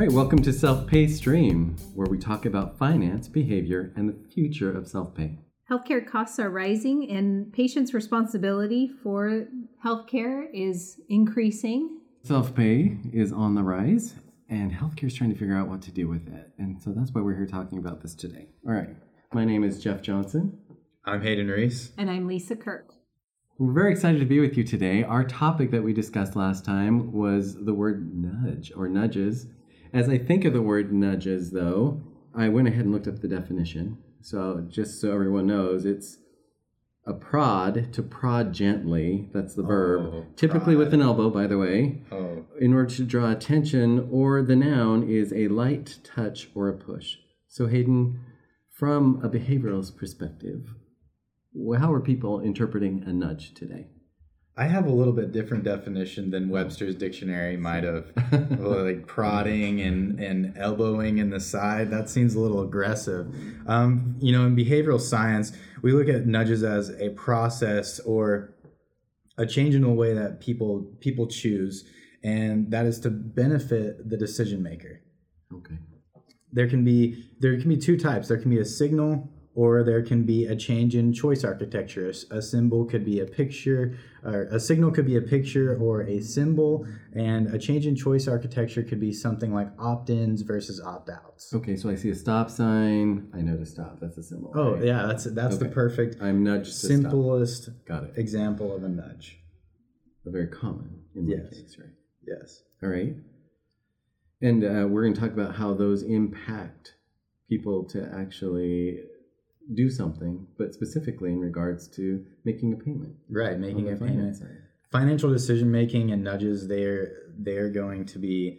All right, welcome to Self Pay Stream, where we talk about finance, behavior, and the future of self pay. Healthcare costs are rising, and patients' responsibility for healthcare is increasing. Self pay is on the rise, and healthcare is trying to figure out what to do with it. And so that's why we're here talking about this today. All right, my name is Jeff Johnson. I'm Hayden Reese. And I'm Lisa Kirk. We're very excited to be with you today. Our topic that we discussed last time was the word nudge or nudges. As I think of the word nudges, though, I went ahead and looked up the definition. So, just so everyone knows, it's a prod to prod gently. That's the verb. Oh, Typically with an elbow, by the way. Oh, In order to draw attention, or the noun is a light touch or a push. So, Hayden, from a behavioralist perspective, how are people interpreting a nudge today? I have a little bit different definition than Webster's dictionary might have. like prodding and, and elbowing in the side. That seems a little aggressive. Um, you know, in behavioral science, we look at nudges as a process or a change in the way that people people choose, and that is to benefit the decision maker. Okay. there can be there can be two types there can be a signal or there can be a change in choice architecture A symbol could be a picture or a signal could be a picture or a symbol and a change in choice architecture could be something like opt-ins versus opt-outs Okay, so I see a stop sign. I know to stop. That's a symbol. oh right? yeah that's that's the perfect I'm nudged simplest. Got it. example of a nudge A very common in Yes. case, right? yes All right. And uh, we're going to talk about how those impact people to actually do something, but specifically in regards to making a payment. right making a payment side. financial decision making and nudges they're they're going to be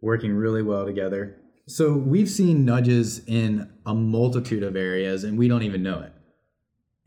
working really well together so we've seen nudges in a multitude of areas and we don't even know it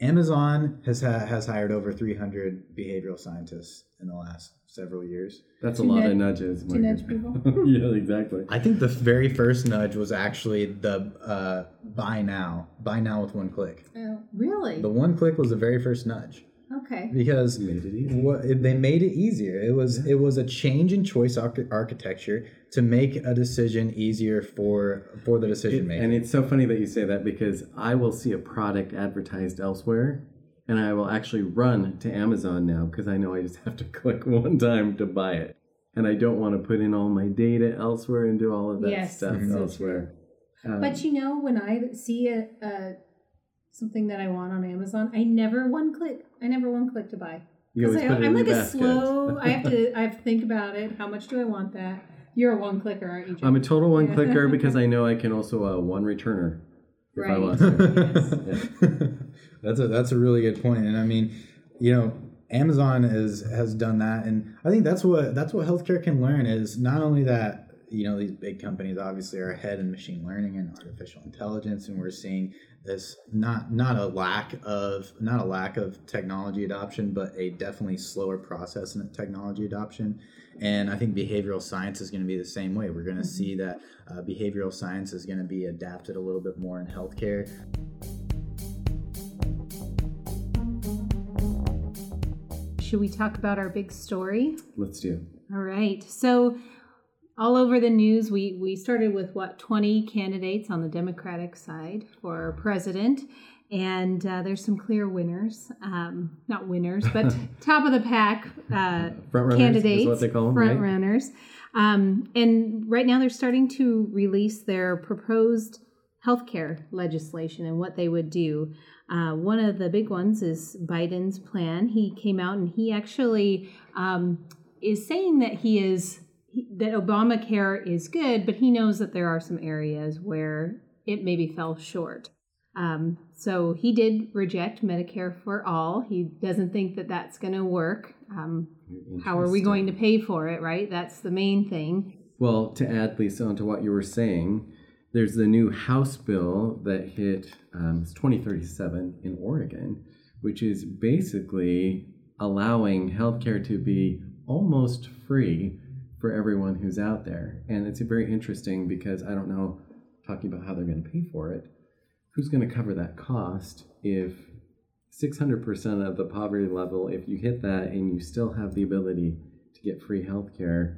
amazon has ha- has hired over 300 behavioral scientists in the last several years That's a lot nudge- of nudges. to nudge people. yeah, exactly. i think the very first nudge was actually the uh, buy now buy now with one click Oh, really? the one click was the very first nudge okay. because Made it easy. what it- they made it easier it was it was a change in choice arch- architecture to make a decision easier for for the decision maker And it's so funny that you say that because I will see a product advertised elsewhere and I will actually run to Amazon now because I know I just have to click one time to buy it. And I don't want to put in all my data elsewhere and do all of that Yes, stuff so elsewhere. Um, But you know, when I see a, a something that I want on Amazon, I never one click. I never one click to buy. you always I, put it I'm like a basket. slow. I have to. I have to think about it. How much do I want that? You're a one clicker, aren't you? Jim? I'm a total one clicker because I know I can also uh, one returner if I Right. want to. that's a that's a really good point. point and i mean you know amazon is has done that and i think that's what that's what healthcare can learn is not only that you know these big companies obviously are ahead in machine learning and artificial intelligence and we're seeing this not not a lack of not a lack of technology adoption but a definitely slower process in technology adoption and i think behavioral science is going to be the same way we're going to see that uh, behavioral science is going to be adapted a little bit more in healthcare Should we talk about our big story? Let's do. All right. So, all over the news, we we started with what twenty candidates on the Democratic side for president, and uh, there's some clear winners. Um, not winners, but top of the pack uh, Front runners candidates, what they call them, front right? runners. Um, and right now, they're starting to release their proposed healthcare legislation and what they would do. Uh, one of the big ones is Biden's plan. He came out and he actually um, is saying that he is that Obamacare is good, but he knows that there are some areas where it maybe fell short. Um, so he did reject Medicare for all. He doesn't think that that's going to work. Um, how are we going to pay for it? Right? That's the main thing. Well, to add, Lisa, onto what you were saying, there's the new House bill that hit um, it's 2037 in Oregon, which is basically allowing healthcare to be almost free for everyone who's out there. And it's very interesting because I don't know, talking about how they're going to pay for it, who's going to cover that cost if 600% of the poverty level, if you hit that and you still have the ability to get free healthcare,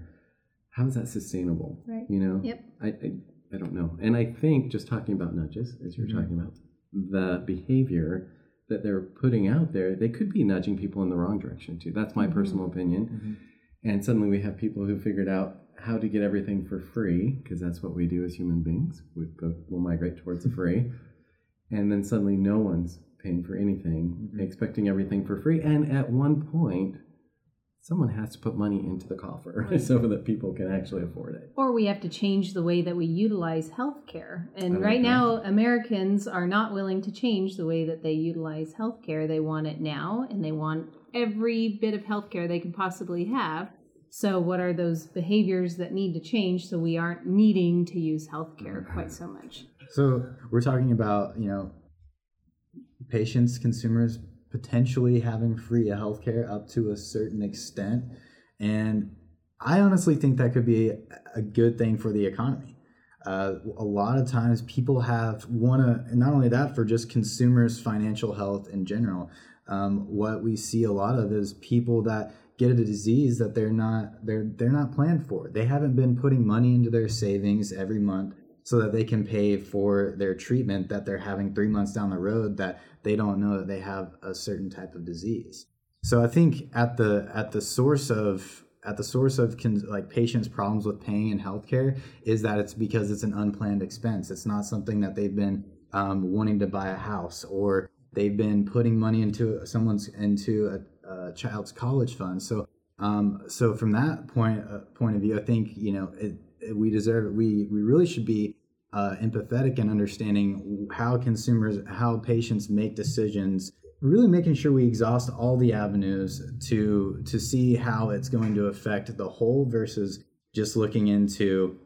how is that sustainable? Right. You know? Yep. I, I, I don't know. And I think just talking about nudges, as you're Mhm. talking about, the behavior that they're putting out there, they could be nudging people in the wrong direction too. That's my Mhm. personal opinion. And suddenly we have people who figured out how to get everything for free, because that's what we do as human beings. We go, we'll migrate towards the free. And then suddenly no one's paying for anything, Mhm. expecting everything for free. And at one point, someone has to put money into the coffer so that people can actually afford it. Or we have to change the way that we utilize healthcare. And I like right now, Americans are not willing to change the way that they utilize healthcare. They want it now, and they want every bit of healthcare they can possibly have. So, what are those behaviors that need to change so we aren't needing to use healthcare mm-hmm. quite so much? So we're talking about you know patients, consumers potentially having free healthcare up to a certain extent, and I honestly think that could be a good thing for the economy. Uh, a lot of times people have want to not only that for just consumers' financial health in general. Um, what we see a lot of is people that get a disease that they're not they're they're not planned for. They haven't been putting money into their savings every month so that they can pay for their treatment that they're having three months down the road that they don't know that they have a certain type of disease. So I think at the at the source of at the source of con- like patients' problems with paying in healthcare is that it's because it's an unplanned expense. It's not something that they've been um, wanting to buy a house or they've been putting money into someone's into a, a child's college fund. So um, so from that point uh, point of view, I think you know it, we deserve we we really should be uh, empathetic and understanding how consumers how patients make decisions really making sure we exhaust all the avenues to to see how it's going to affect the whole versus just looking into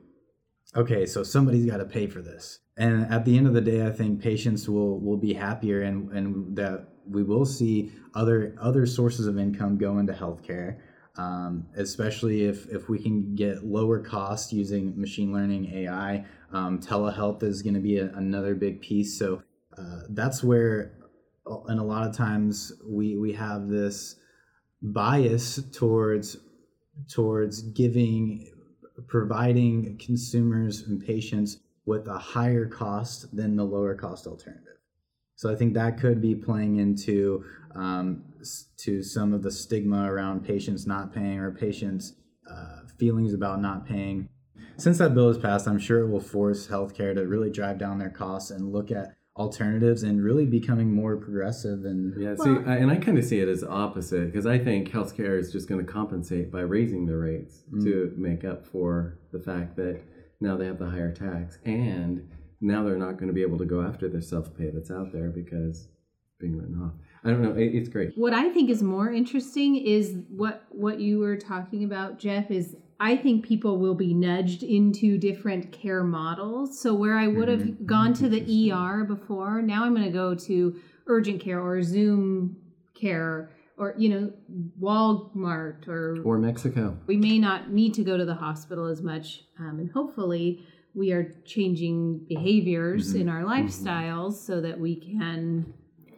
okay so somebody's got to pay for this. And at the end of the day i think patients will will be happier and and that we will see other other sources of income go into healthcare um, especially if if we can get lower cost using machine learning ai um, telehealth is going to be a, another big piece. So uh, that's where and a lot of times we we have this bias towards towards giving providing consumers and patients with a higher cost than the lower cost alternative. So i think that could be playing into um, to some of the stigma around patients not paying or patients uh, feelings about not paying since that bill is passed i'm sure it will force healthcare to really drive down their costs and look at alternatives and really becoming more progressive and Yeah, see, Well- I, and I kind of see it as opposite because I think healthcare is just going to compensate by raising the rates to make up for the fact that now they have the higher tax and now they're not going to be able to go after the self pay that's out there because it's being written off. I don't know. It, it's great. What I think is more interesting is what what you were talking about, Jeff. Is I think people will be nudged into different care models. So where I would have Mhm. gone to the ER before, now I'm going to go to urgent care or Zoom care or you know Walmart or Or Mexico. we may not need to go to the hospital as much um, and hopefully we are changing behaviors Mhm. in our lifestyles so that we can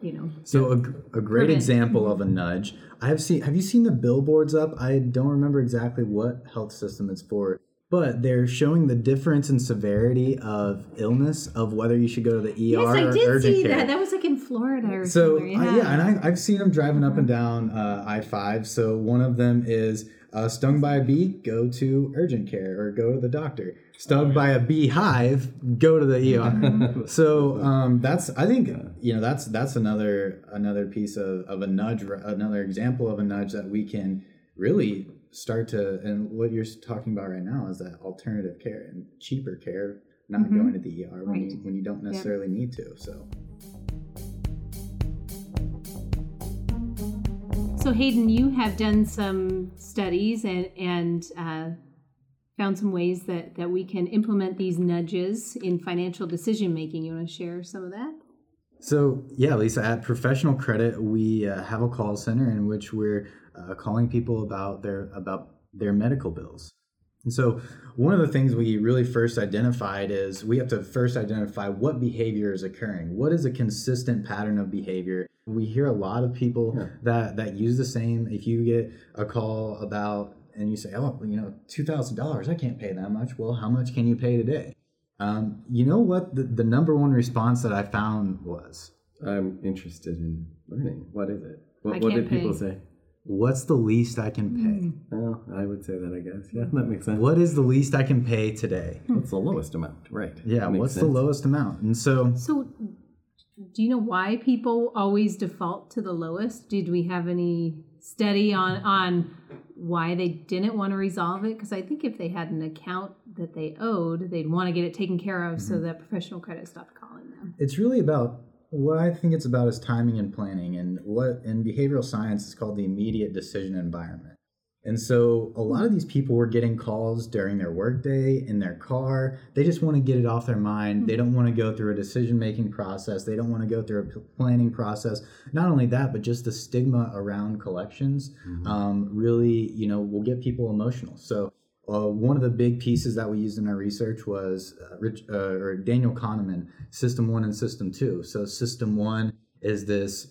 you know So a, a great example of a nudge. I have seen. Have you seen the billboards up? I don't remember exactly what health system it's for, but they're showing the difference in severity of illness of whether you should go to the ER yes i did see care. that that was like in florida or so somewhere uh, yeah, yeah, and I, I've seen them driving up and down uh, I five. So one of them is uh, stung by a bee, go to urgent care or go to the doctor. Stung by a beehive, go to the ER. so um, that's I think you know that's that's another another piece of, of a nudge, another example of a nudge that we can really start to. And what you're talking about right now is that alternative care and cheaper care, not Mhm. going to the ER when Right. you when you don't necessarily need to. So. So hayden you have done some studies and and uh, found some ways that that we can implement these nudges in financial decision making you want to share some of that So yeah, Lisa, at Professional Credit, we uh, have a call center in which we're uh, calling people about their about their medical bills. And so one of the things we really first identified is we have to first identify what behavior is occurring. What is a consistent pattern of behavior? We hear a lot of people Yeah. that that use the same. If you get a call about and you say, oh, you know, two thousand dollars, I can't pay that much. Well, how much can you pay today? Um, you know what? The, the number one response that I found was, I'm interested in learning. What is it? What, what can't did people say? "What's the least I can pay? Oh, I would say that. I guess. Yeah, that makes sense. What is the least I can pay today? Hmm. What's the lowest amount? Right. Yeah, That makes what's the lowest amount?" And so, So, do you know why people always default to the lowest? Did we have any study on on why they didn't want to resolve it? Because I think if they had an account that they owed, they'd want to get it taken care of so mm-hmm. that professional credit stopped calling them. it's really about what I think it's about is timing and planning, and what in behavioral science is called the immediate decision environment. And so a lot of these people were getting calls during their workday in their car. They just want to get it off their mind. They don't want to go through a decision making process. They don't want to go through a p- planning process. Not only that, but just the stigma around collections um, really, you know, will get people emotional. So uh, one of the big pieces that we used in our research was uh, Rich, uh, or Daniel Kahneman, System One and System Two. So System One is this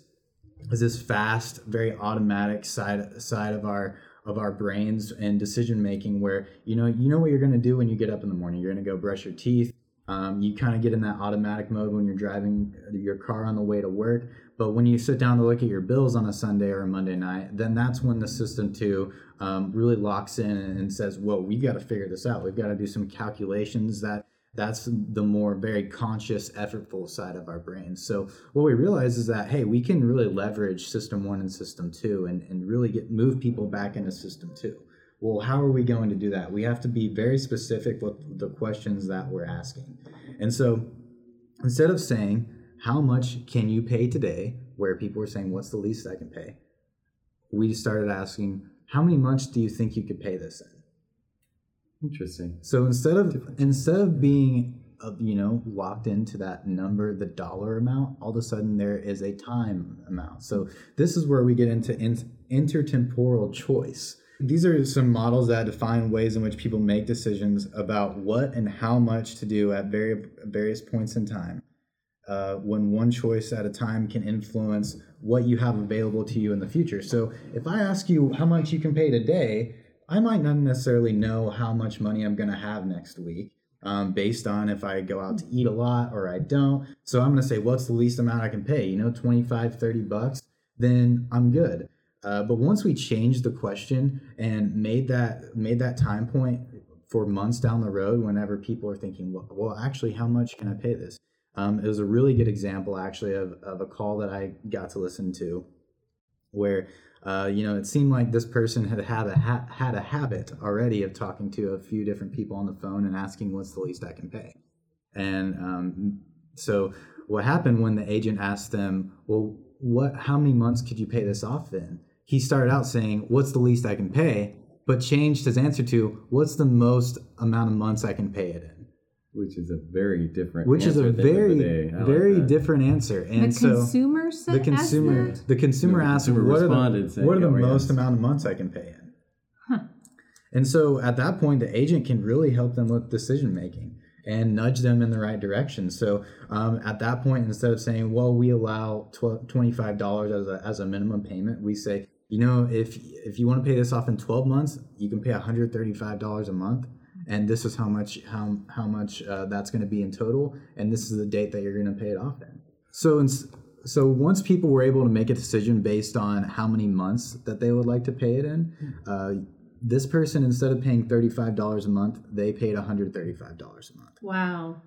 is this fast, very automatic side side of our of our brains and decision making where you know you know what you're going to do when you get up in the morning. You're going to go brush your teeth. Um, you kind of get in that automatic mode when you're driving your car on the way to work. But when you sit down to look at your bills on a Sunday or a Monday night, then that's when the system two um, really locks in and, says, "Whoa, we've got to figure this out. We've got to do some calculations that." That's the more very conscious, effortful side of our brains. So what we realize is that hey, we can really leverage system one and system two, and, and really get move people back into system two. Well, how are we going to do that? We have to be very specific with the questions that we're asking. And so instead of saying, How much can you pay today? where people were saying, What's the least I can pay? We started asking, How many months do you think you could pay this in? Interesting. So instead of instead of being uh, you know locked into that number, the dollar amount, all of a sudden there is a time amount. So this is where we get into in- intertemporal choice. These are some models that define ways in which people make decisions about what and how much to do at very various points in time. Uh, when one choice at a time can influence what you have available to you in the future. So if I ask you how much you can pay today, I might not necessarily know how much money I'm going to have next week um, based on if I go out to eat a lot or I don't. So I'm going to say, what's the least amount I can pay? You know, 25, 30 bucks, then I'm good. Uh, but once we changed the question and made that made that time point for months down the road, whenever people are thinking, well, well actually, how much can I pay this? Um, it was a really good example, actually, of, of a call that I got to listen to, where uh, you know it seemed like this person had had a ha- had a habit already of talking to a few different people on the phone and asking, "What's the least I can pay?" And um, so, what happened when the agent asked them, "Well, what? How many months could you pay this off in?" He started out saying, "What's the least I can pay?" but changed his answer to, "What's the most amount of months I can pay it in?" Which is a very different. which is a at the end of very the day. I like very different answer and the so consumer said the consumer asked that? the consumer the asked consumer what are the, saying, what are the "Oh, most yes." amount of months i can pay in and so at that point the agent can really help them with decision making and nudge them in the right direction so um, at that point instead of saying well we allow tw- $25 as a, as a minimum payment we say you know if if you want to pay this off in 12 months you can pay $135 a month and this is how much how how much uh, that's going to be in total, and this is the date that you're going to pay it off in. So in, so once people were able to make a decision based on how many months that they would like to pay it in, uh, this person instead of paying thirty five dollars a month, they paid one hundred thirty five dollars a month. Wow.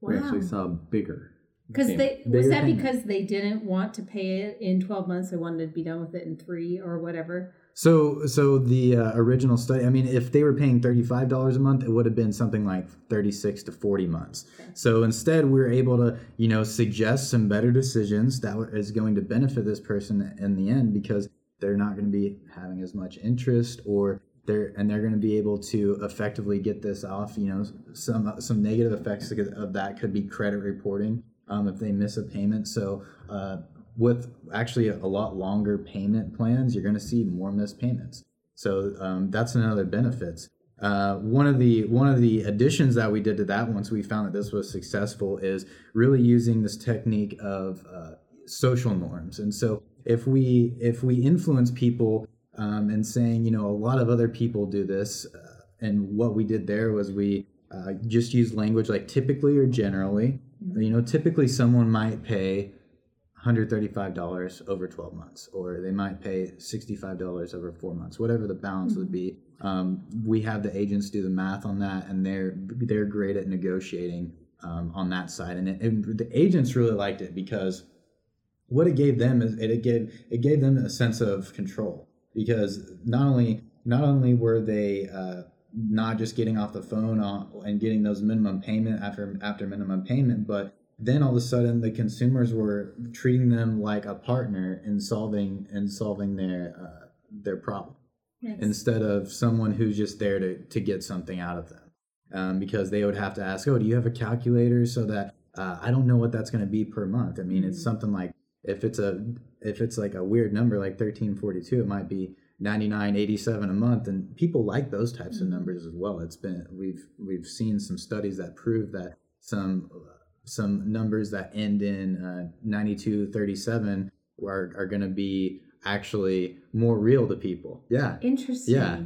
We Wow. actually saw bigger. Because payment. they was that payment. because they didn't want to pay it in twelve months. They wanted to be done with it in three or whatever. So so the uh, original study, I mean, if they were paying thirty five dollars a month, it would have been something like thirty six to forty months. So instead, we are able to you know suggest some better decisions that is going to benefit this person in the end because they're not going to be having as much interest or they're and they're going to be able to effectively get this off you know some some negative effects of that could be credit reporting um, if they miss a payment so uh, with actually a lot longer payment plans you're going to see more missed payments so um, that's another benefits uh, one of the one of the additions that we did to that once we found that this was successful is really using this technique of uh, social norms and so if we if we influence people um, and saying, you know, a lot of other people do this. Uh, and what we did there was we uh, just used language like typically or generally. You know, typically someone might pay $135 over 12 months, or they might pay $65 over four months, whatever the balance would be. Um, we have the agents do the math on that, and they're they're great at negotiating um, on that side. And, it, and the agents really liked it because what it gave them is it, it gave it gave them a sense of control because not only not only were they uh, not just getting off the phone and getting those minimum payment after after minimum payment, but then all of a sudden the consumers were treating them like a partner in solving in solving their uh, their problem. Instead of someone who's just there to, to get something out of them. Um, because they would have to ask oh do you have a calculator so that uh, i don't know what that's going to be per month? I mean it's something like if it's a if it's like a weird number like 1342 it might be 9987 a month. And people like those types of numbers as well. It's been we've we've seen some studies that prove that some some numbers that end in uh, 9237 are, are going to be actually more real to people yeah Interesting. Yeah.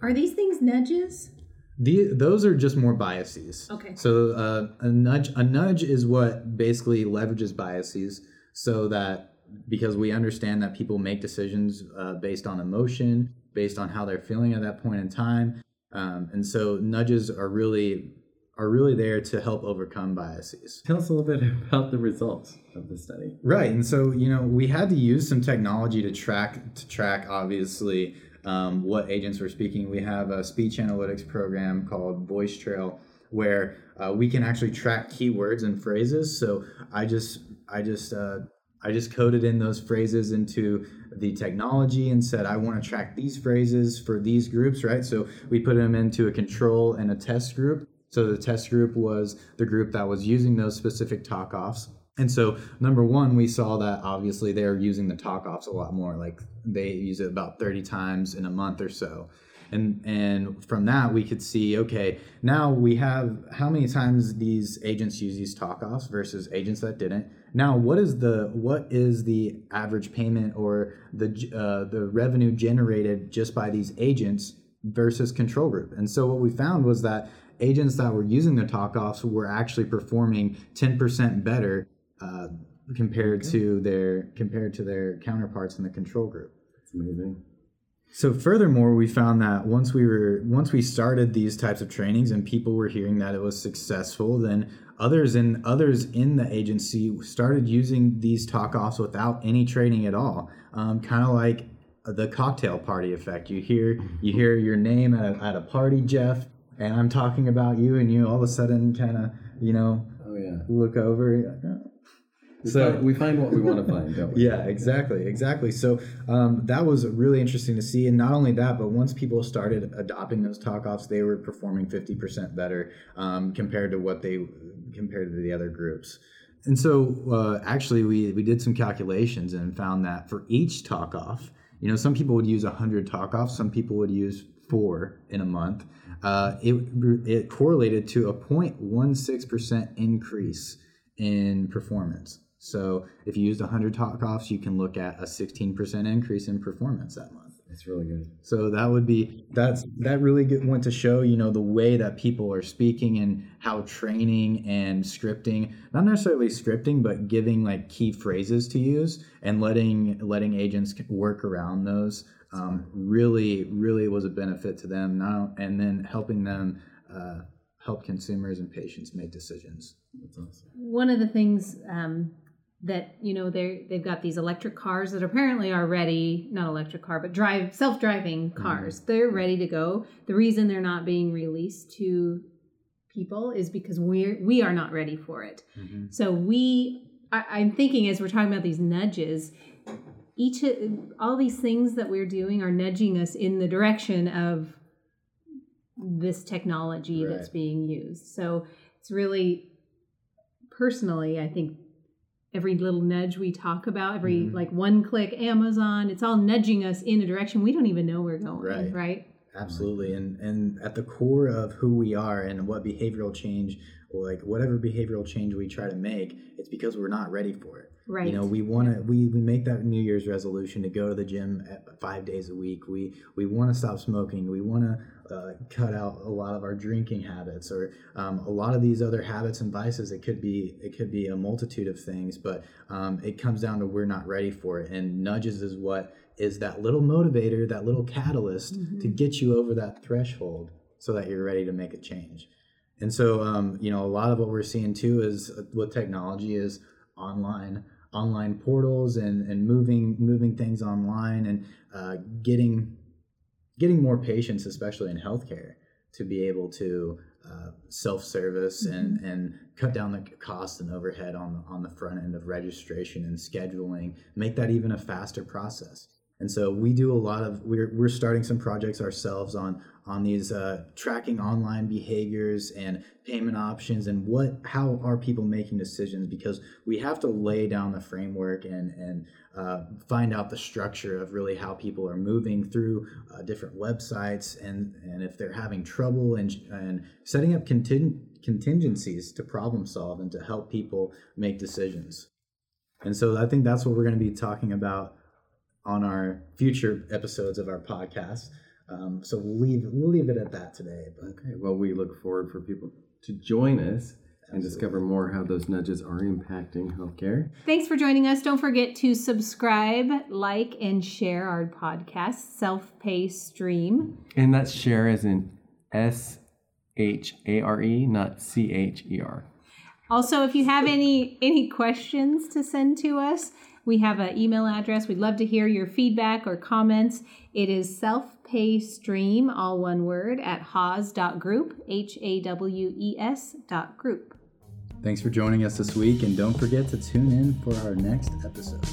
Are these things nudges? the, those are just more biases. Okay. So uh, a nudge a nudge is what basically leverages biases so that because we understand that people make decisions uh, based on emotion, based on how they're feeling at that point in time, um, and so nudges are really are really there to help overcome biases. Tell us a little bit about the results of the study. Right, and so you know we had to use some technology to track to track obviously um, what agents were speaking. We have a speech analytics program called Voice Trail where uh, we can actually track keywords and phrases. So I just I just uh, I just coded in those phrases into the technology and said I want to track these phrases for these groups. Right, so we put them into a control and a test group. So the test group was the group that was using those specific talk offs. And so, number one, we saw that obviously they're using the talk offs a lot more. Like they use it about 30 times in a month or so. And, and from that, we could see okay, now we have how many times these agents use these talk offs versus agents that didn't. Now, what is the what is the average payment or the uh, the revenue generated just by these agents versus control group? And so, what we found was that agents that were using the talk offs were actually performing 10% better uh, compared to their compared to their counterparts in the control group. It's amazing. So furthermore, we found that once we were once we started these types of trainings and people were hearing that it was successful, then others in others in the agency started using these talk offs without any training at all. Um, kind of like the cocktail party effect. You hear you hear your name at a, at a party, Jeff, and I'm talking about you, and you all of a sudden kind of you know Oh yeah. look over. like, "Oh." We, So- find, we find what we want to find, don't we? Yeah, exactly, exactly. So um, that was really interesting to see, and not only that, but once people started adopting those talk offs, they were performing fifty percent better um, compared to what they compared to the other groups. And so uh, actually, we we did some calculations and found that for each talk off, you know, some people would use hundred talk offs, some people would use four in a month. Uh, it it correlated to a 0.16 percent increase in performance. So if you used 100 talk offs, you can look at a 16% increase in performance that month. It's really good. So that would be that's that really went to show you know the way that people are speaking and how training and scripting not necessarily scripting but giving like key phrases to use and letting letting agents work around those um, really really was a benefit to them now and then helping them uh, help consumers and patients make decisions. That's awesome. one of the things um, that you know they they've got these electric cars that apparently are ready not electric car but drive self-driving cars. They're ready to go. The reason they're not being released to people is because we're we are not ready for it. So we I, i'm thinking as we're talking about these nudges each of- all these things that we're doing are nudging us in the direction of this technology that's being used so it's really personally i think every little nudge we talk about every Mhm. like one click amazon it's all nudging us in a direction we don't even know we're going Right. right Absolutely, and and at the core of who we are and what behavioral change or like whatever behavioral change we try to make, it's because we're not ready for it. Right. You know, we want to we, we make that New Year's resolution to go to the gym at five days a week. We we want to stop smoking. We want to uh, cut out a lot of our drinking habits or um, a lot of these other habits and vices. It could be it could be a multitude of things, but um, it comes down to we're not ready for it. And nudges is what is that little motivator, that little catalyst to get you over that threshold so that you're ready to make a change. And so, um, you know, a lot of what we're seeing too is uh, with technology is online online portals and and moving moving things online and uh, getting getting more patients, especially in healthcare, to be able to uh, self-service and and cut down the cost and overhead on the, on the front end of registration and scheduling, make that even a faster process. And so we do a lot of we're we're starting some projects ourselves on on these uh, tracking online behaviors and payment options and what how are people making decisions because we have to lay down the framework and and uh, find out the structure of really how people are moving through uh, different websites and and if they're having trouble and and setting up conting- contingencies to problem solve and to help people make decisions. And so I think that's what we're going to be talking about on our future episodes of our podcast. Um, so we'll leave we'll leave it at that today. But Okay, well, we look forward for people to join us and discover more how those nudges are impacting healthcare. Thanks for joining us. Don't forget to subscribe, like, and share our podcast, Self Pay Stream. And that's share as in S H A R E, not C H E R. Also, if you have any any questions to send to us, we have an email address. We'd love to hear your feedback or comments. It is selfpaystream, all one word, at hawes.group, H A W E S dot group. thanks for joining us this week, and don't forget to tune in for our next episode.